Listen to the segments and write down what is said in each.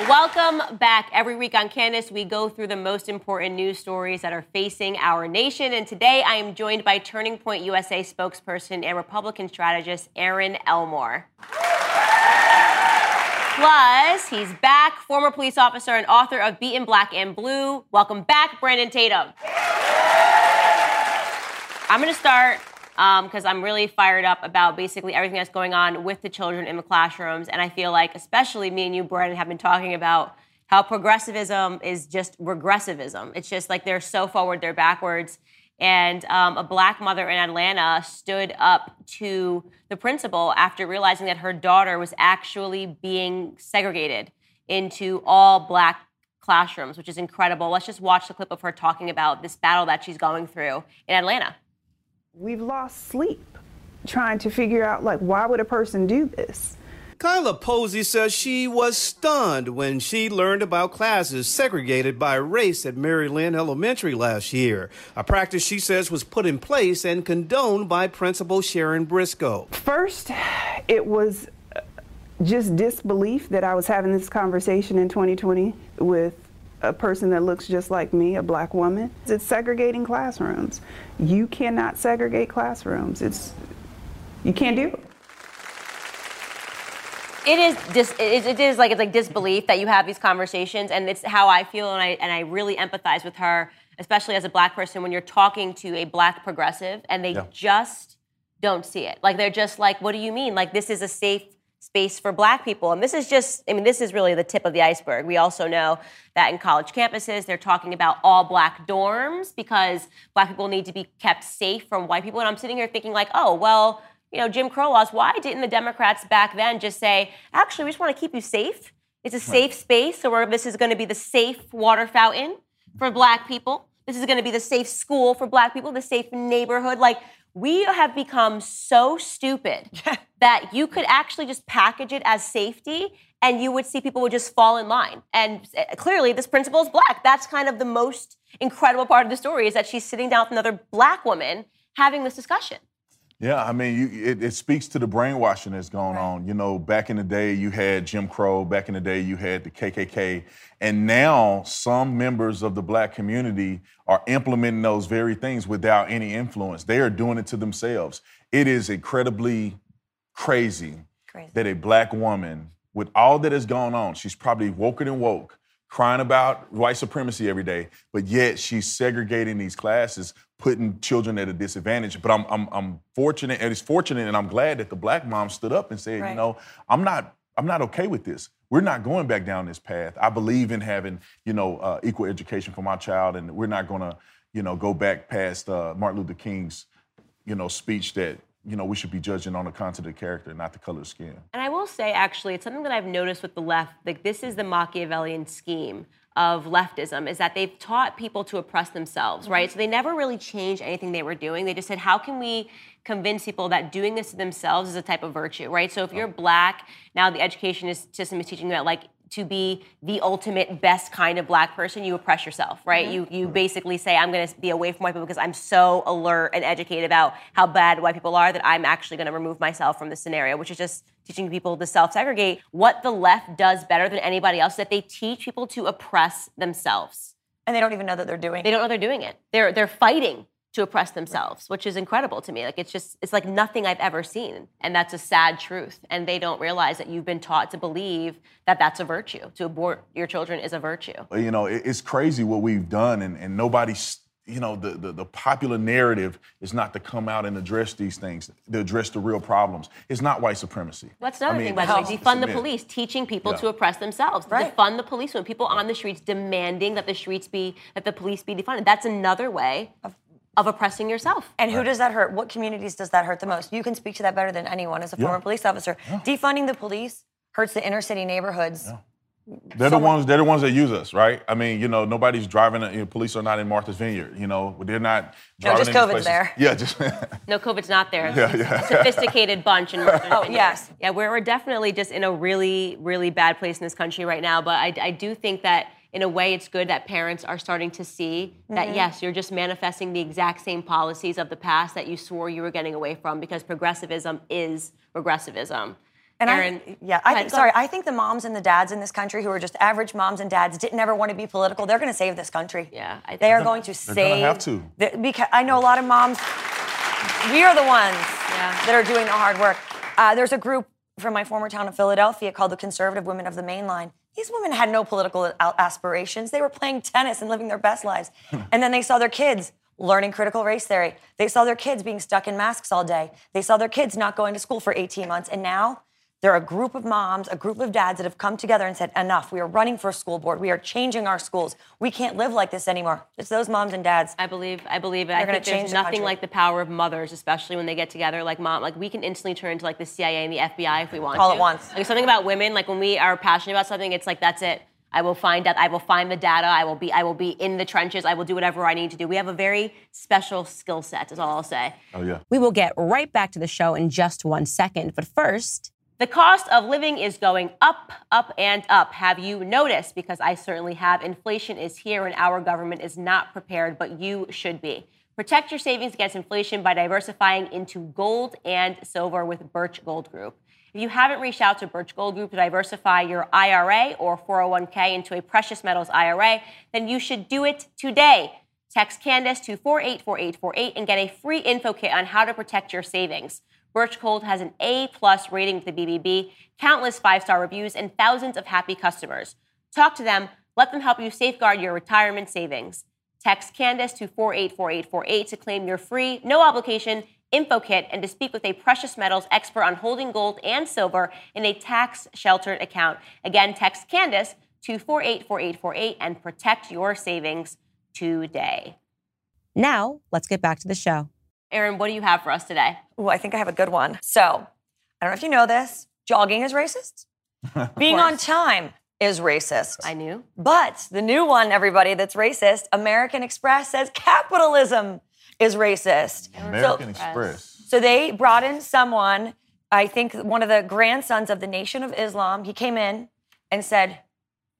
Welcome back. Every week on Candace, we go through the most important news stories that are facing our nation. And today I am joined by Turning Point USA spokesperson and Republican strategist Erin Elmore. Plus, he's back, former police officer and author of Beaten Black and Blue. Welcome back, Brandon Tatum. I'm going to start because um, I'm really fired up about basically everything that's going on with the children in the classrooms. And I feel like, especially me and you, Brandon, have been talking about how progressivism is just regressivism. It's just like they're so forward, they're backwards. And um, a black mother in Atlanta stood up to the principal after realizing that her daughter was actually being segregated into all black classrooms, which is incredible. Let's just watch the clip of her talking about this battle that she's going through in Atlanta we've lost sleep trying to figure out like why would a person do this Kila Posey says she was stunned when she learned about classes segregated by race at Mary Lin Elementary last year. A practice she says was put in place and condoned by Principal Sharon Briscoe. First, it was just disbelief that I was having this conversation in 2020 with a person that looks just like me, a black woman. It's segregating classrooms. You cannot segregate classrooms. It's you can't do it. It is dis, it is like it's like disbelief that you have these conversations, and it's how I feel, and I and I really empathize with her, especially as a black person when you're talking to a black progressive and they yeah. just don't see it. Like they're just like, what do you mean? Like this is a safe space for black people. And this is just, I mean, this is really the tip of the iceberg. We also know that in college campuses, they're talking about all black dorms because black people need to be kept safe from white people. And I'm sitting here thinking, like, oh, well, you know, Jim Crow laws, why didn't the Democrats back then just say, actually, we just want to keep you safe? It's a safe space, so this is going to be the safe water fountain for black people. This is going to be the safe school for black people, the safe neighborhood. Like, we have become so stupid that you could actually just package it as safety and you would see people would just fall in line. And eh, clearly, this principal is black. That's kind of the most incredible part of the story is that she's sitting down with another black woman having this discussion. Yeah, I mean, you, it, it, speaks to the brainwashing that's going right. on. You know, back in the day, you had Jim Crow. Back in the day, you had the KKK. And now, some members of the black community are implementing those very things without any influence. They are doing it to themselves. It is incredibly crazy, crazy. that a black woman, with all that has gone on, she's probably woken and woke, crying about white supremacy every day, but yet she's segregating these classes, putting children at a disadvantage. But I'm, I'm, I'm fortunate, and it's fortunate, and I'm glad that the black mom stood up and said, right. you know, I'm not, I'm not okay with this. We're not going back down this path. I believe in having, you know, uh, equal education for my child, and we're not going to, you know, go back past uh, Martin Luther King's, you know, speech that you know, we should be judging on the content of character, not the color of skin. And I will say, actually, it's something that I've noticed with the left. Like, this is the Machiavellian scheme of leftism is that they've taught people to oppress themselves, right? So they never really changed anything they were doing. They just said, how can we convince people that doing this to themselves is a type of virtue, right? So if you're black, now the education system is teaching you that like to be the ultimate best kind of black person, you oppress yourself, right? Mm-hmm. You you basically say, I'm gonna be away from white people because I'm so alert and educated about how bad white people are that I'm actually gonna remove myself from the scenario, which is just teaching people to self-segregate. What the left does better than anybody else is that they teach people to oppress themselves. And they don't even know that they're doing it. They don't know they're doing it. They're they're fighting to oppress themselves, which is incredible to me. Like it's just it's like nothing I've ever seen, and that's a sad truth. And they don't realize that you've been taught to believe that that's a virtue. To abort your children is a virtue. You know, it's crazy what we've done, and, and nobody's you know, the, the, the, popular narrative is not to come out and address these things, to address the real problems. It's not white supremacy. What's another I mean, thing, by the way? Defund the police, teaching people yeah. to oppress themselves. Right. Defund the police when people on the streets demanding that the streets be, that the police be defunded. That's another way of of oppressing yourself. And who does that hurt? What communities does that hurt the most? You can speak to that better than anyone as a former yeah. police officer. Yeah. Defunding the police hurts the inner city neighborhoods. They're the ones. They're the ones that use us, right? I mean, you know, nobody's driving. You know, police are not in Martha's Vineyard. You know, they're not No, driving. just in these COVID's places. there. Yeah, just No, COVID's not there. It's Yeah, yeah. sophisticated bunch. In Northern Oh, Virginia. yes. Yeah, we're, we're definitely just in a really, really bad place in this country right now. But I, I do think that in a way it's good that parents are starting to see that, Mm-hmm. yes, you're just manifesting the exact same policies of the past that you swore you were getting away from because progressivism is regressivism. And Erin, I, yeah, I think, sorry. I think the moms and the dads in this country who are just average moms and dads didn't ever want to be political. They're going to save this country. Yeah, I they are going to They're save. gonna have to. the- because I know a lot of moms. We are the ones Yeah. that are doing the hard work. Uh, there's a group from my former town of Philadelphia called the Conservative Women of the Main Line. These women had no political aspirations. They were playing tennis and living their best lives. Hmm. and then they saw their kids learning critical race theory. They saw their kids being stuck in masks all day. They saw their kids not going to school for 18 months. And now they're a group of moms, a group of dads that have come together and said, enough. We are running for a school board. We are changing our schools. We can't live like this anymore. It's those moms and dads. I believe I believe it. I gonna think change there's the nothing country. like the power of mothers, especially when they get together. Like mom, like we can instantly turn into like the CIA and the FBI if we want All to. at once. Like something about women, like when we are passionate about something, it's like that's it. I will find out. I will find the data. I will be. I will be in the trenches. I will do whatever I need to do. We have a very special skill set. Is all I'll say. oh yeah. We will get right back to the show in just one second. But first, The cost of living is going up, up, and up. Have you noticed? Because I certainly have. Inflation is here and our government is not prepared, but you should be. Protect your savings against inflation by diversifying into gold and silver with Birch Gold Group. If you haven't reached out to Birch Gold Group to diversify your IRA or 401k into a precious metals IRA, then you should do it today. Text Candace to 484848 and get a free info kit on how to protect your savings. Birch Gold has an A plus rating with the BBB, countless five star reviews, and thousands of happy customers. Talk to them, let them help you safeguard your retirement savings. Text Candace to 484848 to claim your free, no obligation info kit and to speak with a precious metals expert on holding gold and silver in a tax sheltered account. Again, text Candace to 484848 and protect your savings today. now let's get back to the show. Erin, what do you have for us today? Ooh, I think I have a good one. So, I don't know if you know this. Jogging is racist. Being on time is racist. I knew. But the new one, everybody, that's racist, American Express says capitalism is racist. American so, Express. so they brought in someone, I think one of the grandsons of the Nation of Islam. He came in and said,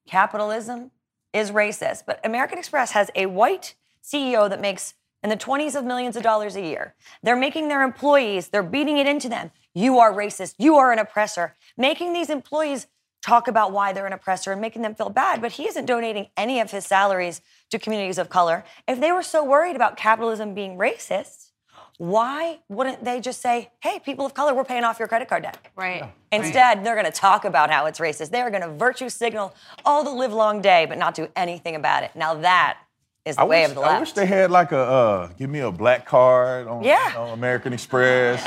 capitalism is racist. But American Express has a white CEO that makes in the 20s of millions of dollars a year. They're making their employees, they're beating it into them. You are racist. You are an oppressor. Making these employees talk about why they're an oppressor and making them feel bad, but he isn't donating any of his salaries to communities of color. If they were so worried about capitalism being racist, why wouldn't they just say, hey, people of color, we're paying off your credit card debt? Right. Instead, they're going to talk about how it's racist. They are going to virtue signal all the live long day, but not do anything about it. Now that is the I way wish, of the I wish they had like a uh, give me a black card on Yeah. you know, American Express.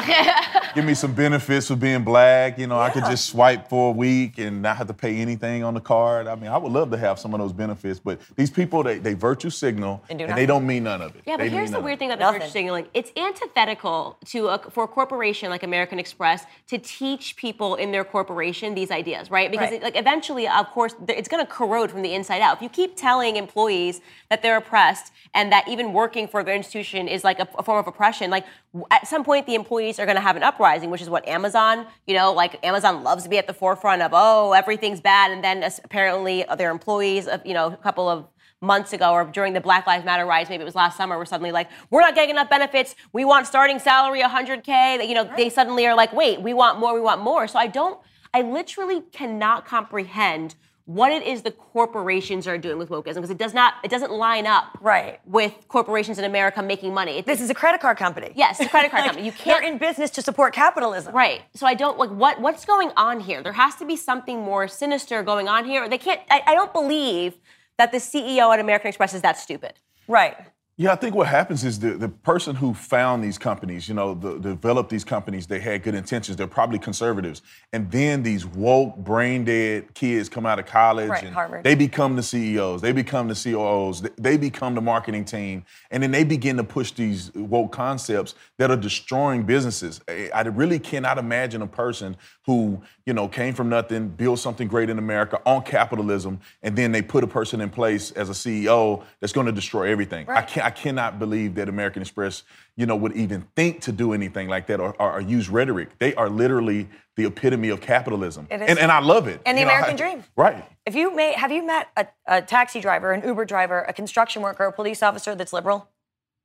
give me some benefits for being black. You know, I could just swipe for a week and not have to pay anything on the card. I mean, I would love to have some of those benefits, but these people they, they virtue signal And and, they don't mean none of it. Yeah, They but here's the weird thing about the Nothing. virtue signaling. It's antithetical to a, for a corporation like American Express to teach people in their corporation these ideas, right? Because Right. It, like eventually, of course, it's going to corrode from the inside out. If you keep telling employees that they're oppressed and that even working for their institution is like a, a form of oppression, like at some point the employees are going to have an uprising, which is what Amazon, you know, like Amazon loves to be at the forefront of, oh, everything's bad, and then apparently their employees, you know, a couple of months ago or during the Black Lives Matter riots, maybe it was last summer, were suddenly like, we're not getting enough benefits. We want starting salary 100K. That, You know, they suddenly are like, wait, we want more, we want more. So I don't, I literally cannot comprehend what it is the corporations are doing with wokeism because it does not, it doesn't line up Right. with corporations in America making money. It, This is a credit card company. yes, it's a credit card Like, company. You can't. They're in business to support capitalism. Right. So I don't like what what's going on here. There has to be something more sinister going on here. Or They can't. I, I don't believe that the CEO at American Express is that stupid. Right. Yeah, I think what happens is the, the person who found these companies, you know, the, developed these companies, they had good intentions. They're probably conservatives. And then these woke, brain dead kids come out of college Right, and Harvard. they become the CEOs, they become the COOs, they- become the marketing team, and then they begin to push these woke concepts that are destroying businesses. I really cannot imagine a person who, you know, came from nothing, built something great in America on capitalism, and then they put a person in place as a CEO that's going to destroy everything. I can't I cannot believe that American Express, you know, would even think to do anything like that or, or, or use rhetoric. They are literally the epitome of capitalism. It is. And, and I love it. And the You know, American I- dream. Right. If you may, have you met a, a taxi driver, an Uber driver, a construction worker, a police officer that's liberal?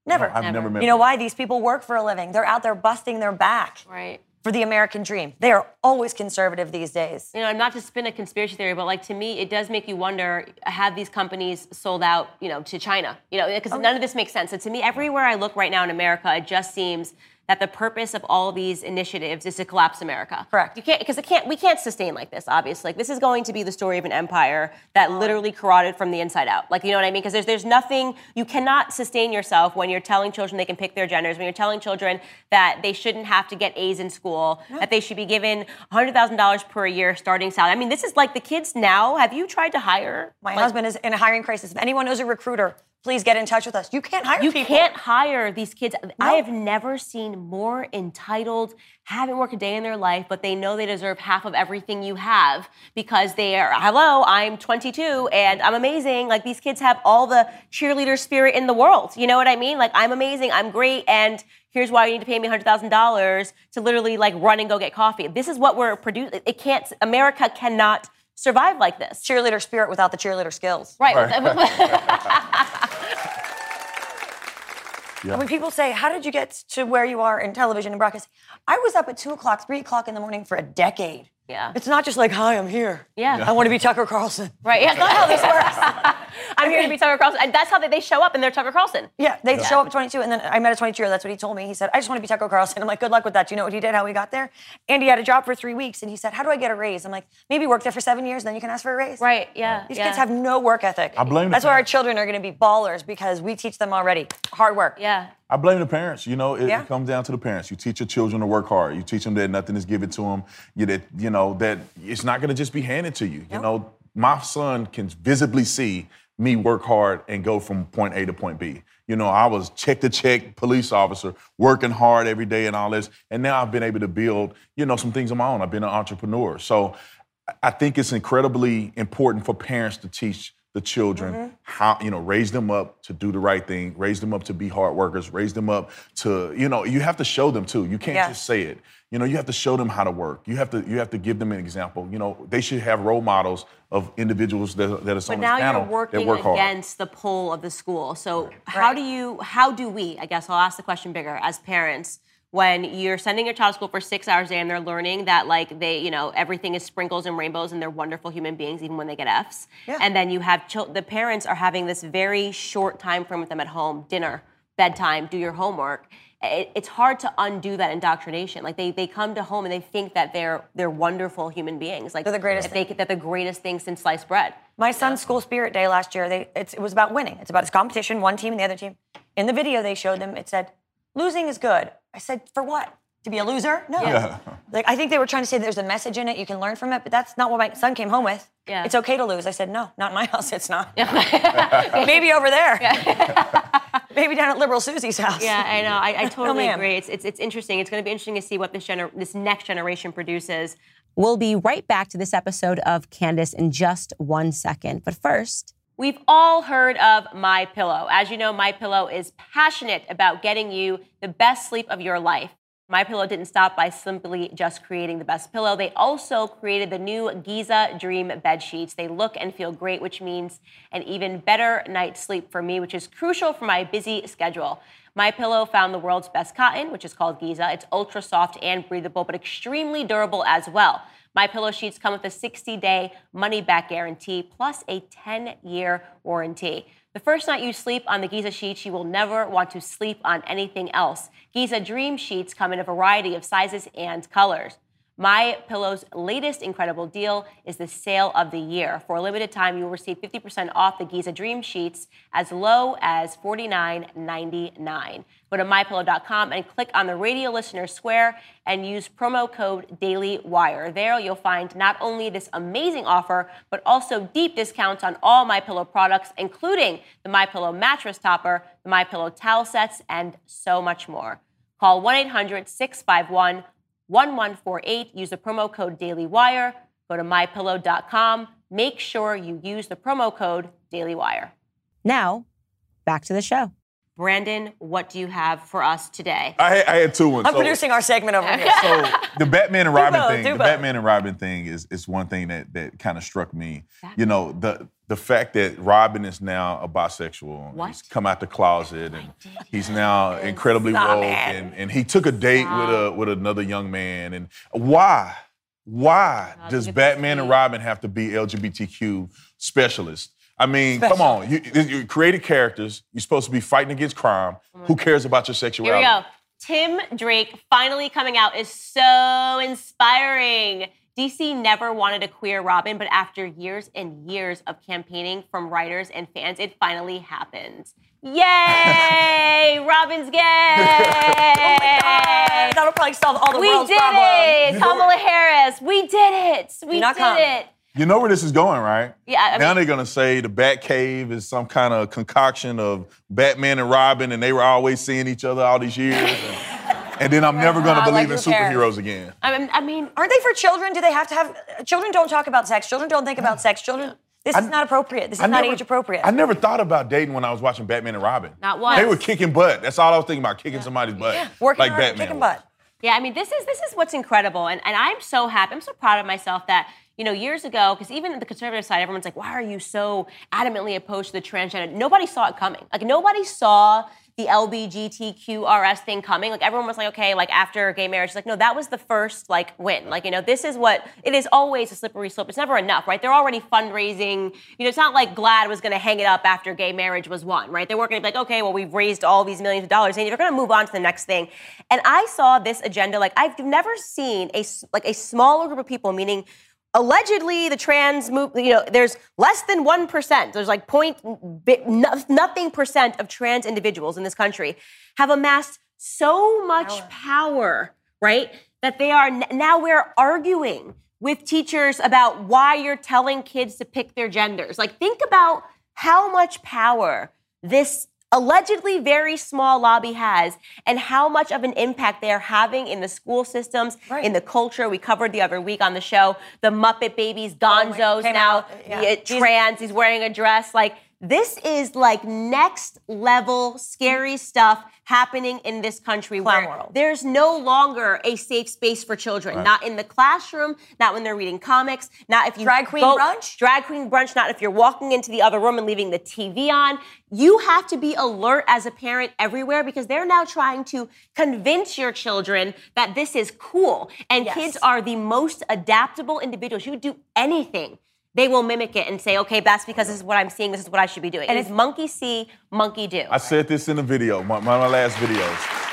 Never. I've never met You know why? These people work for a living. They're out there busting their back Right. For the American dream. They are always conservative these days. You know, not to spin a conspiracy theory, but like to me, it does make you wonder: have these companies sold out, you know, to China? You know, because oh, none of this makes sense. So to me, everywhere I look right now in America, it just seems that the purpose of all these initiatives is to collapse America. Correct. You can't because it can't. We can't sustain like this. Obviously, like this is going to be the story of an empire that literally corroded from the inside out. Like you know what I mean? Because there's there's nothing you cannot sustain yourself when you're telling children they can pick their genders. When you're telling children that they shouldn't have to get A's in school, that they should be given $100,000 per year starting salary. I mean, this is like the kids now. Have you tried to hire? My like, husband is in a hiring crisis. If anyone knows a recruiter, please get in touch with us. You can't hire You people. can't hire these kids. I have never seen more entitled, haven't worked a day in their life, but they know they deserve half of everything you have because they are, hello, I'm 22 and I'm amazing. Like these kids have all the cheerleader spirit in the world. You know what I mean? Like I'm amazing, I'm great, and here's why you need to pay me $100,000 to literally like run and go get coffee. This is what we're producing. It can't, America cannot survive like this. Cheerleader spirit without the cheerleader skills. Right. When people say, How did you get to where you are in television and broadcast? I was up at 2 o'clock, 3 o'clock in the morning for a decade. Yeah. It's not just like, Hi, I'm here. Yeah. I want to be Tucker Carlson. Right. Yeah, that's not how this works. I'm here to be Tucker Carlson. And that's how they, they show up and they're Tucker Carlson. Yeah, they show up at 22, and then I met a 22 year old. That's what he told me. He said, I just want to be Tucker Carlson. I'm like, good luck with that. Do you know what he did, how he got there? And he had a job for three weeks, and he said, How do I get a raise? I'm like, maybe work there for seven years, and then you can ask for a raise. Right. Yeah. These yeah. kids have no work ethic. I blame the That's why our children are going to be ballers because we teach them already hard work. Yeah. I blame the parents. You know, it, Yeah. it comes down to the parents. You teach your children to work hard. You teach them that nothing is given to them. You that you know that it's not going to just be handed to you. You know, my son can visibly see me work hard and go from point A to point B. You know, I was check to check police officer, working hard every day and all this, and now I've been able to build, you know, some things on my own. I've been an entrepreneur, so I think it's incredibly important for parents to teach the children Mm-hmm. how you know raise them up to do the right thing raise them up to be hard workers raise them up to you know you have to show them too you can't Yeah. just say it you know you have to show them how to work you have to you have to give them an example you know they should have role models of individuals that, that are on now this panel you're working that work hard against the pull of the school. So how do you how do we, I guess I'll ask the question bigger, as parents, when you're sending your child to school for six hours a day and they're learning that like they, you know, everything is sprinkles and rainbows and they're wonderful human beings even when they get Fs. Yeah. And then you have chil- the parents are having this very short time frame with them at home, dinner, bedtime, do your homework. It, it's hard to undo that indoctrination. Like they, they come to home and they think that they're they're wonderful human beings. Like They're the greatest they that the greatest thing since sliced bread. My son's school spirit day last year, they, it's, it was about winning. It's about his competition, one team and the other team. In the video they showed them, it said, losing is good. I said, for what? To be a loser? No. Yeah. Like I think they were trying to say there's a message in it, you can learn from it, but that's not what my son came home with. Yeah. It's okay to lose. I said, no, not in my house, it's not. Maybe over there. Maybe down at Liberal Susie's house. Yeah, I know. I, I totally ma'am. agree. It's, it's, it's interesting. It's going to be interesting to see what this gener- this next generation produces. We'll be right back to this episode of Candace in just one second. But first, We've all heard of My Pillow. As you know, My Pillow is passionate about getting you the best sleep of your life. My Pillow didn't stop by simply just creating the best pillow. They also created the new Giza Dream bed sheets. They look and feel great, which means an even better night's sleep for me, which is crucial for my busy schedule. My Pillow found the world's best cotton, which is called Giza. It's ultra soft and breathable, but extremely durable as well. My Pillow sheets come with a 60-day money-back guarantee plus a 10-year warranty. The first night you sleep on the Giza sheets, you will never want to sleep on anything else. Giza Dream sheets come in a variety of sizes and colors. My Pillow's latest incredible deal is the sale of the year. For a limited time, you will receive 50% off the Giza Dream Sheets as low as $49.99. Go to mypillow.com and click on the radio listener square and use promo code DailyWire. There you'll find not only this amazing offer, but also deep discounts on all My Pillow products, including the My Pillow mattress topper, the My Pillow towel sets, and so much more. Call 1 800 651 1148. Use the promo code DailyWire. Go to mypillow.com. Make sure you use the promo code DailyWire. Now, back to the show. Brandon, what do you have for us today? I had, I had two ones. I'm So- producing our segment over here. so the Batman and Robin both, thing, the both. Batman and Robin thing is is one thing that that kind of struck me. You know, the the fact that Robin is now a bisexual. What? He's come out the closet and he's now incredibly Stop woke. And, and he took a date with a with another young man. And why? Why does Batman and. Robin have to be LGBTQ specialists? I mean, come on. You, you created characters. You're supposed to be fighting against crime. Mm-hmm. Who cares about your sexuality? Here we go. Tim Drake finally coming out is so inspiring. DC never wanted a queer Robin, but after years and years of campaigning from writers and fans, it finally happened. Yay! Robin's gay! Oh That'll probably solve all the we world's did problems. it! Kamala Harris, we did it! We did come. it! You know where this is going, right? Yeah, I now they're gonna say the Batcave is some kind of concoction of Batman and Robin, and they were always seeing each other all these years. And, then I'm never gonna believe like in who cares? superheroes again. I mean, I mean Aren't they for children? Do they have to have? Children don't talk about sex. Children don't think about sex. Children. This is not appropriate. This is I not never- age appropriate. I never thought about dating when I was watching Batman and Robin. Not once. They were kicking butt. That's all I was thinking about, kicking somebody's butt. Yeah. Working like hard, Batman. kicking was. butt. Yeah, I mean, this is this is what's incredible, and and I'm so happy. I'm so proud of myself that you know years ago, because even the conservative side, everyone's like, why are you so adamantly opposed to the transgender? Nobody saw it coming. Like nobody saw the LBGTQRS thing coming. Like everyone was like, okay, like after gay marriage, like no, that was the first like win. Like you know, this is what it is. Always a slippery slope. It's never enough, right? They're already fundraising. You know, it's not like GLAAD was going to hang it up after gay marriage was won, right? They weren't going to be like, okay, well, we've raised all these millions of dollars, and you're going to move on to the next thing. And I saw this agenda like I've never seen a like a smaller group of people, meaning allegedly the trans move you know there's less than 1% there's like point nothing percent of trans individuals in this country have amassed so much power, right that they are now we're arguing with teachers about why you're telling kids to pick their genders. Like think about how much power this allegedly very small lobby has and how much of an impact they are having in the school systems Right. in the culture we covered the other week on the show the muppet babies oh gonzos came now yeah. yeah, trans he's wearing a dress like this is like next level scary stuff happening in this country Clown where world. there's no longer a safe space for children not in the classroom not when they're reading comics not if you Drag queen go- brunch? drag queen brunch not if you're walking into the other room and leaving the tv on you have to be alert as a parent everywhere because they're now trying to convince your children that this is cool and Yes. kids are the most adaptable individuals you would do anything they will mimic it and say, okay, that's because this is what I'm seeing, this is what I should be doing. And it's monkey see, monkey do. I said this in the video, one of my last videos.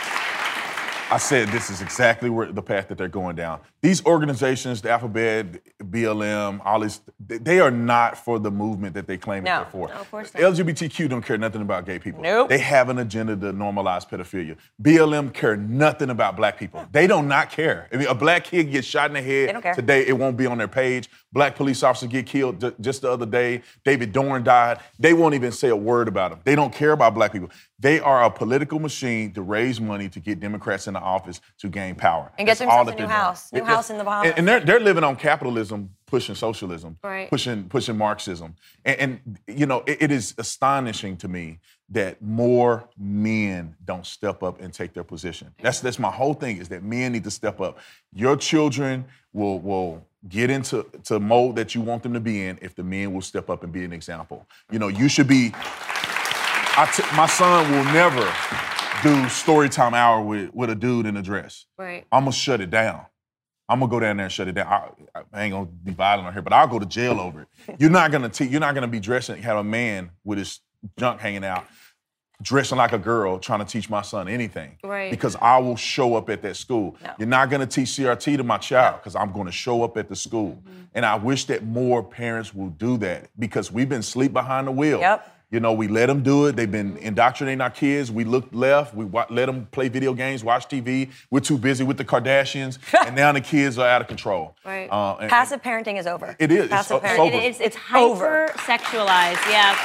I said this is exactly where the path that they're going down. These organizations, the Alphabet, BLM, all these, they- they are not for the movement that they claim No. they're for. No, of course not. LGBTQ don't care nothing about gay people. Nope. They have an agenda to normalize pedophilia. BLM care nothing about black people. They do not care. I mean, a black kid gets shot in the head They don't care. today, it won't be on their page. Black police officers get killed just the other day. David Dorn died. They won't even say a word about them. They don't care about black people. They are a political machine to raise money to get Democrats in the office to gain power. And get That's all themselves a new they're doing. house. New It- house in the Bahamas. And, they're, they're living on capitalism, pushing socialism, Right. pushing pushing Marxism. And, and you know, it- it is astonishing to me that more men don't step up and take their position. That's that's my whole thing is that men need to step up. Your children will will get into to mold that you want them to be in if the men will step up and be an example. You know, you should be t- my son will never do story time hour with, with a dude in a dress. Right. I'm gonna shut it down. I'm gonna go down there and shut it down. I, I ain't gonna be violent on here, but I'll go to jail over it. You're not gonna te- you're not gonna be dressing have a man with his junk hanging out. dressing like a girl trying to teach my son anything. Right. Because I will show up at that school. No. You're not going to teach CRT to my child because I'm going to show up at the school. Mm-hmm. And I wish that more parents will do that because we've been sleep behind the wheel. Yep. You know, we let them do it. They've been indoctrinating our kids. We looked left. We wa- let them play video games, watch TV. We're too busy with the Kardashians, and now the kids are out of control. Right. Uh, and- Passive parenting is over. It is. It's Passive o- parenting. over. It is, it's hyper sexualized, yeah.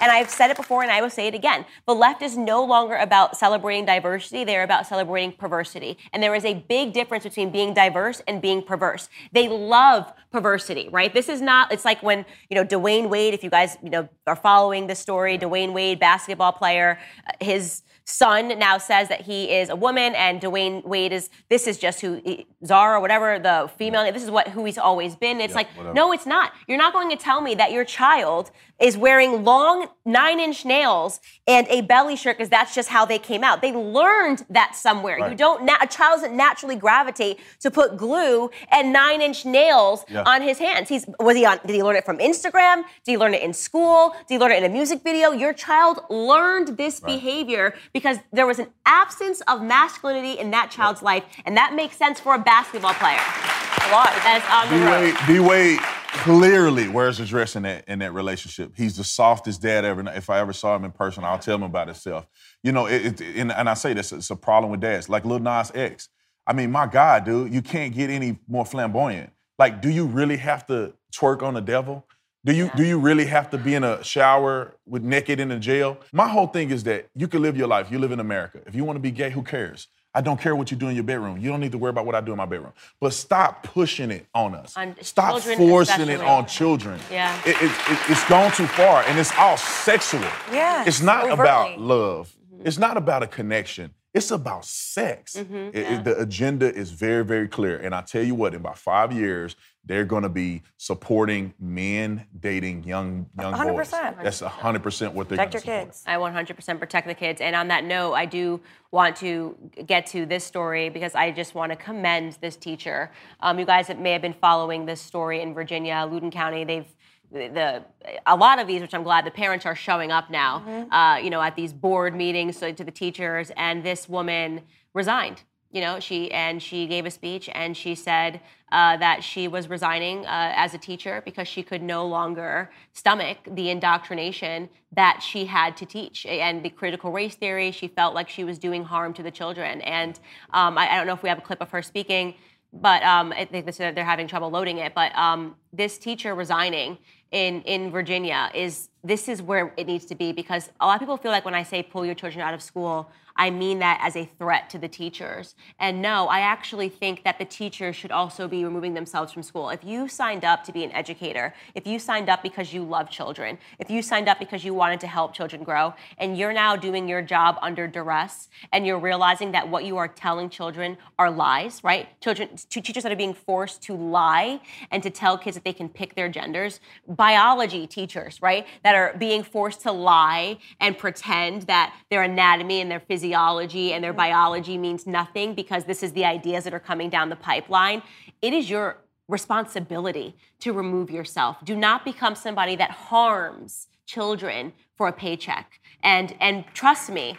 And I've said it before and I will say it again. The left is no longer about celebrating diversity, they're about celebrating perversity. And there is a big difference between being diverse and being perverse. They love perversity, right? This is not, it's like when, you know, Dwyane Wade, if you guys, you know, are following the story, Dwyane Wade, basketball player, his son now says that he is a woman and Dwyane Wade is, this is just who, he- Zaya, whatever, the female, this is what, who he's always been. It's like, whatever. no, it's not. You're not going to tell me that your child is wearing long nine inch nails and a belly shirt because that's just how they came out. They learned that somewhere. You don't, na- a child doesn't naturally gravitate to put glue and nine inch nails Yeah. on his hands. He's, was he on, did he learn it from Instagram? Did he learn it in school? Did he learn it in a music video? Your child learned this behavior because there was an absence of masculinity in that child's life. And that makes sense for a basketball player. A lot. That is on the D road. Wade, D Wade clearly wears the dress in that in that relationship. He's the softest dad ever. If I ever saw him in person, I'll tell him about himself. You know, it, it, and, and I say this, it's a problem with dads. Like Lil Nas X. I mean, my God, dude, you can't get any more flamboyant. Like, do you really have to twerk on the devil? Do you do you really have to be in a shower with naked in a jail? My whole thing is that you can live your life. You live in America. If you want to be gay, who cares? I don't care what you do in your bedroom. You don't need to worry about what I do in my bedroom. But stop pushing it on us. On stop forcing it on children. Yeah. It, it, it- it's gone too far, and it's all sexual. Yes, It's not overtly. about love. It's not about a connection. It's about sex. Mm-hmm. It- it- the agenda is very, very clear. And I tell you what, in about five years, they're going to be supporting men dating young young boys. 100%. That's 100% what they're going Protect your support. kids. I 100% protect the kids. And on that note, I do want to get to this story because I just want to commend this teacher. Um, you guys that may have been following this story in Virginia, Loudoun County. They've the a lot of these, which I'm glad the parents are showing up now. Uh, you know, at these board meetings so, to the teachers, and this woman resigned. You know, she and she gave a speech and she said uh, that she was resigning uh, as a teacher because she could no longer stomach the indoctrination that she had to teach and the critical race theory. She felt like she was doing harm to the children. And um, I, I don't know if we have a clip of her speaking, but um, I think this, they're having trouble loading it. But um, this teacher resigning in in Virginia is this is where it needs to be because a lot of people feel like when I say pull your children out of school, I mean that as a threat to the teachers. And no, I actually think that the teachers should also be removing themselves from school. If you signed up to be an educator, if you signed up because you love children, if you signed up because you wanted to help children grow, and you're now doing your job under duress, and you're realizing that what you are telling children are lies, right? Children, to teachers that are being forced to lie and to tell kids that they can pick their genders, biology teachers, right, that are being forced to lie and pretend that their anatomy and their physiology and their mm-hmm. biology means nothing because this is the ideas that are coming down the pipeline. It is your responsibility to remove yourself. Do not become somebody that harms children for a paycheck. And and trust me,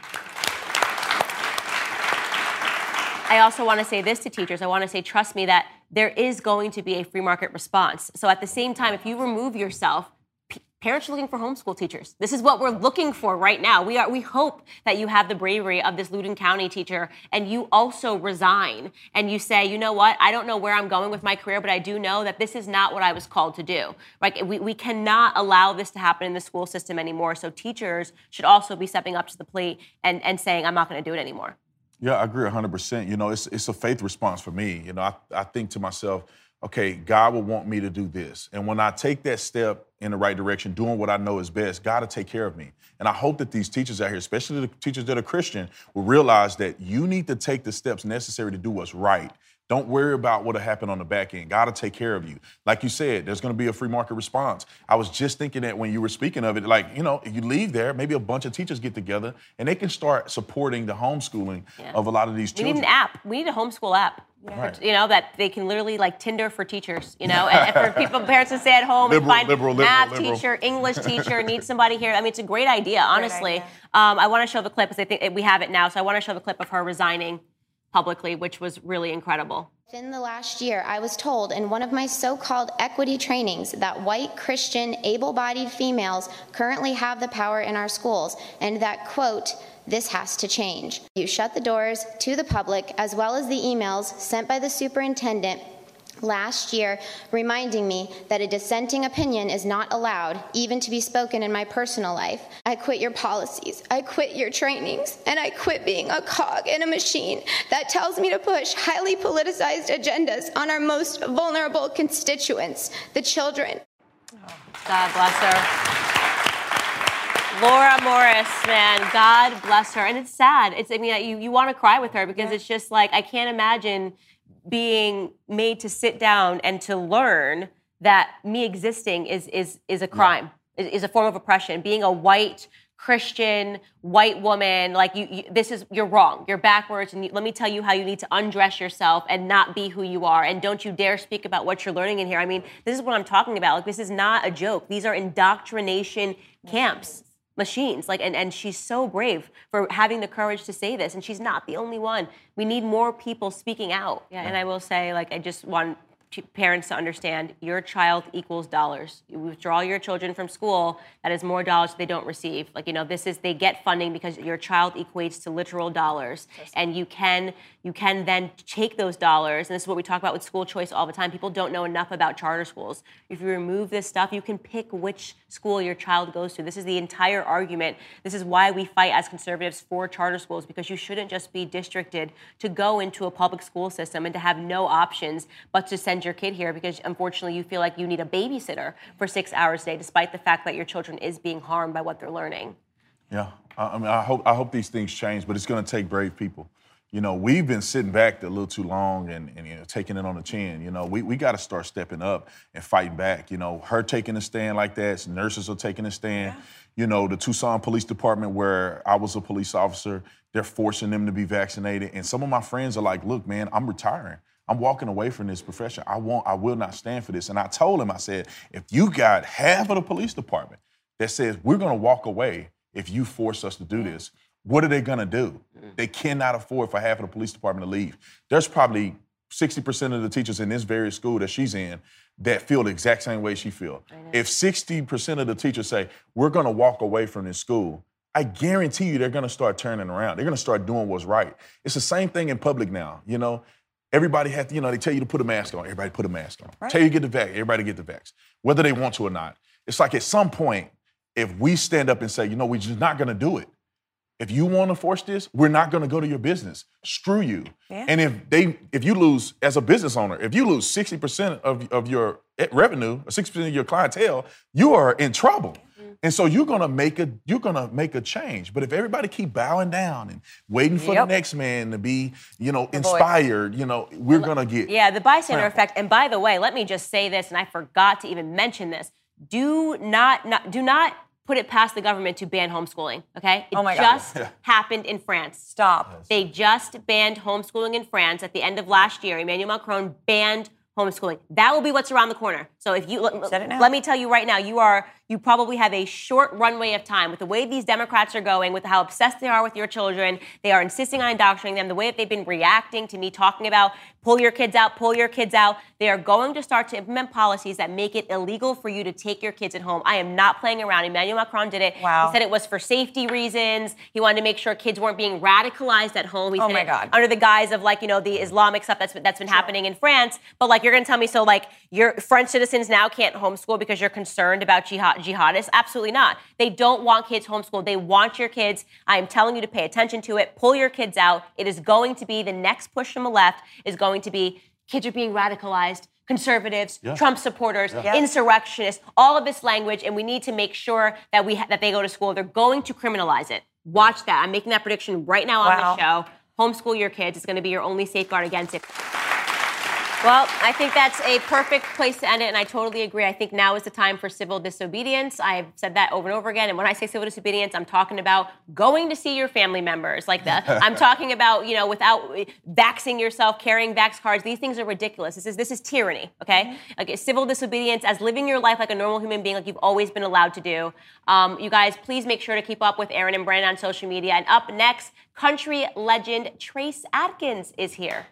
I also want to say this to teachers. I want to say, trust me, that there is going to be a free market response. So at the same time, if you remove yourself, parents are looking for homeschool teachers. This is what we're looking for right now. We are. We hope that you have the bravery of this Loudoun County teacher, and you also resign and you say, you know what? I don't know where I'm going with my career, but I do know that this is not what I was called to do. Like we, we cannot allow this to happen in the school system anymore. So teachers should also be stepping up to the plate and and saying, I'm not going to do it anymore. Yeah, I agree 100%. You know, it's, it's a faith response for me. You know, I, I think to myself, okay, God will want me to do this. And when I take that step in the right direction, doing what I know is best, God will take care of me. And I hope that these teachers out here, especially the teachers that are Christian, will realize that you need to take the steps necessary to do what's right. Don't worry about what'll happen on the back end. God will take care of you. Like you said, there's going to be a free market response. I was just thinking that when you were speaking of it, like you know, you leave there, maybe a bunch of teachers get together and they can start supporting the homeschooling yeah. of a lot of these children. We need an app. We need a homeschool app. Right. You know that they can literally like Tinder for teachers. You know, and, and for people, parents to stay at home liberal, and find liberal, math teacher, English teacher, need somebody here. I mean, it's a great idea, honestly. Great idea. Um, I want to show the clip because I think we have it now. So I want to show the clip of her resigning publicly, which was really incredible. Within the last year, I was told in one of my so called equity trainings that white, Christian, able bodied females currently have the power in our schools, and that, quote, this has to change. You shut the doors to the public as well as the emails sent by the superintendent last year, reminding me that a dissenting opinion is not allowed, even to be spoken in my personal life. I quit your policies, I quit your trainings, and I quit being a cog in a machine that tells me to push highly politicized agendas on our most vulnerable constituents, the children. God bless her. Laura Morris, man, God bless her. And it's sad. It's I mean you, you want to cry with her because yeah. it's just like I can't imagine being made to sit down and to learn that me existing is is is a crime, yeah. is, is, a form of oppression. Being a white Christian white woman, like you, you this is you're wrong. You're backwards, and you, let me tell you how you need to undress yourself and not be who you are. And don't you dare speak about what you're learning in here. I mean, this is what I'm talking about. Like this is not a joke. These are indoctrination camps machines. Like and, and she's so brave for having the courage to say this and she's not the only one. We need more people speaking out. Yeah, and i will say like i just want parents to understand your child equals dollars. You withdraw your children from school, that is more dollars they don't receive. Like, you know, this is they get funding because your child equates to literal dollars. And you can you can then take those dollars, and this is what we talk about with school choice all the time. People don't know enough about charter schools. If you remove this stuff, you can pick which school your child goes to. This is the entire argument. This is why we fight as conservatives for charter schools, because you shouldn't just be districted to go into a public school system and to have no options but to send send your kid here because unfortunately you feel like you need a babysitter for six hours a day, despite the fact that your children is being harmed by what they're learning. Yeah, I mean, I hope I hope these things change, but it's going to take brave people. You know, we've been sitting back a little too long and, and you know taking it on the chin. You know, we, we got to start stepping up and fighting back. You know, her taking a stand like that, nurses are taking a stand. Yeah. You know, the Tucson Police Department, where I was a police officer, they're forcing them to be vaccinated. And some of my friends are like, "Look, man, I'm retiring. I'm walking away from this profession. I won't, I will not stand for this. And I told him, I said, if you got half of the police department that says we're gonna walk away if you force us to do this, what are they gonna do? Mm. They cannot afford for half of the police department to leave. There's probably 60% of the teachers in this very school that she's in that feel the exact same way she feel. If 60% of the teachers say, we're gonna walk away from this school, I guarantee you they're gonna start turning around. They're gonna start doing what's right. It's the same thing in public now, you know? Everybody has to, you know, they tell you to put a mask on. Everybody put a mask on. Right. Tell you to get the vax. Everybody get the vax, whether they want to or not. It's like at some point, if we stand up and say, you know, we're just not going to do it. If you want to force this, we're not going to go to your business. Screw you. Yeah. And if they, if you lose as a business owner, if you lose 60% of, of your eh, revenue or 60% of your clientele, you are in trouble. Mm-hmm. And so you're gonna make a you're gonna make a change. But if everybody keep bowing down and waiting for yep. the next man to be, you know, inspired, you know, we're gonna get Yeah, the bystander trampled. effect. And by the way, let me just say this, and I forgot to even mention this. Do not, not do not put it past the government to ban homeschooling. Okay? It oh my just God. happened in France. Stop. They just banned homeschooling in France at the end of last year. Emmanuel Macron banned homeschooling. That will be what's around the corner. So if you let, let me tell you right now, you are you probably have a short runway of time with the way these Democrats are going, with how obsessed they are with your children. They are insisting on indoctrinating them, the way that they've been reacting to me talking about pull your kids out, pull your kids out. They are going to start to implement policies that make it illegal for you to take your kids at home. I am not playing around. Emmanuel Macron did it. Wow. He said it was for safety reasons. He wanted to make sure kids weren't being radicalized at home. He oh my God. Under the guise of like, you know, the Islamic stuff that's, that's been sure. happening in France. But like, you're going to tell me, so like, your French citizens now can't homeschool because you're concerned about jihad, jihadists? Absolutely Absolutely not. They don't want kids homeschooled. They want your kids. I am telling you to pay attention to it. Pull your kids out. It is going to be the next push from the left is going to be kids are being radicalized conservatives, yeah. Trump supporters, yeah. insurrectionists, all of this language, and we need to make sure that we ha- that they go to school. They're going to criminalize it. Watch that. I'm making that prediction right now on wow. the show. Homeschool your kids. It's going to be your only safeguard against it. Well, I think that's a perfect place to end it, and I totally agree. I think now is the time for civil disobedience. I've said that over and over again. And when I say civil disobedience, I'm talking about going to see your family members. Like the, I'm talking about, you know, without vaxing yourself, carrying vax cards. These things are ridiculous. This is this is tyranny. Okay, mm-hmm. like civil disobedience as living your life like a normal human being, like you've always been allowed to do. Um, you guys, please make sure to keep up with Erin and Brandon on social media. And up next, country legend Trace Adkins is here.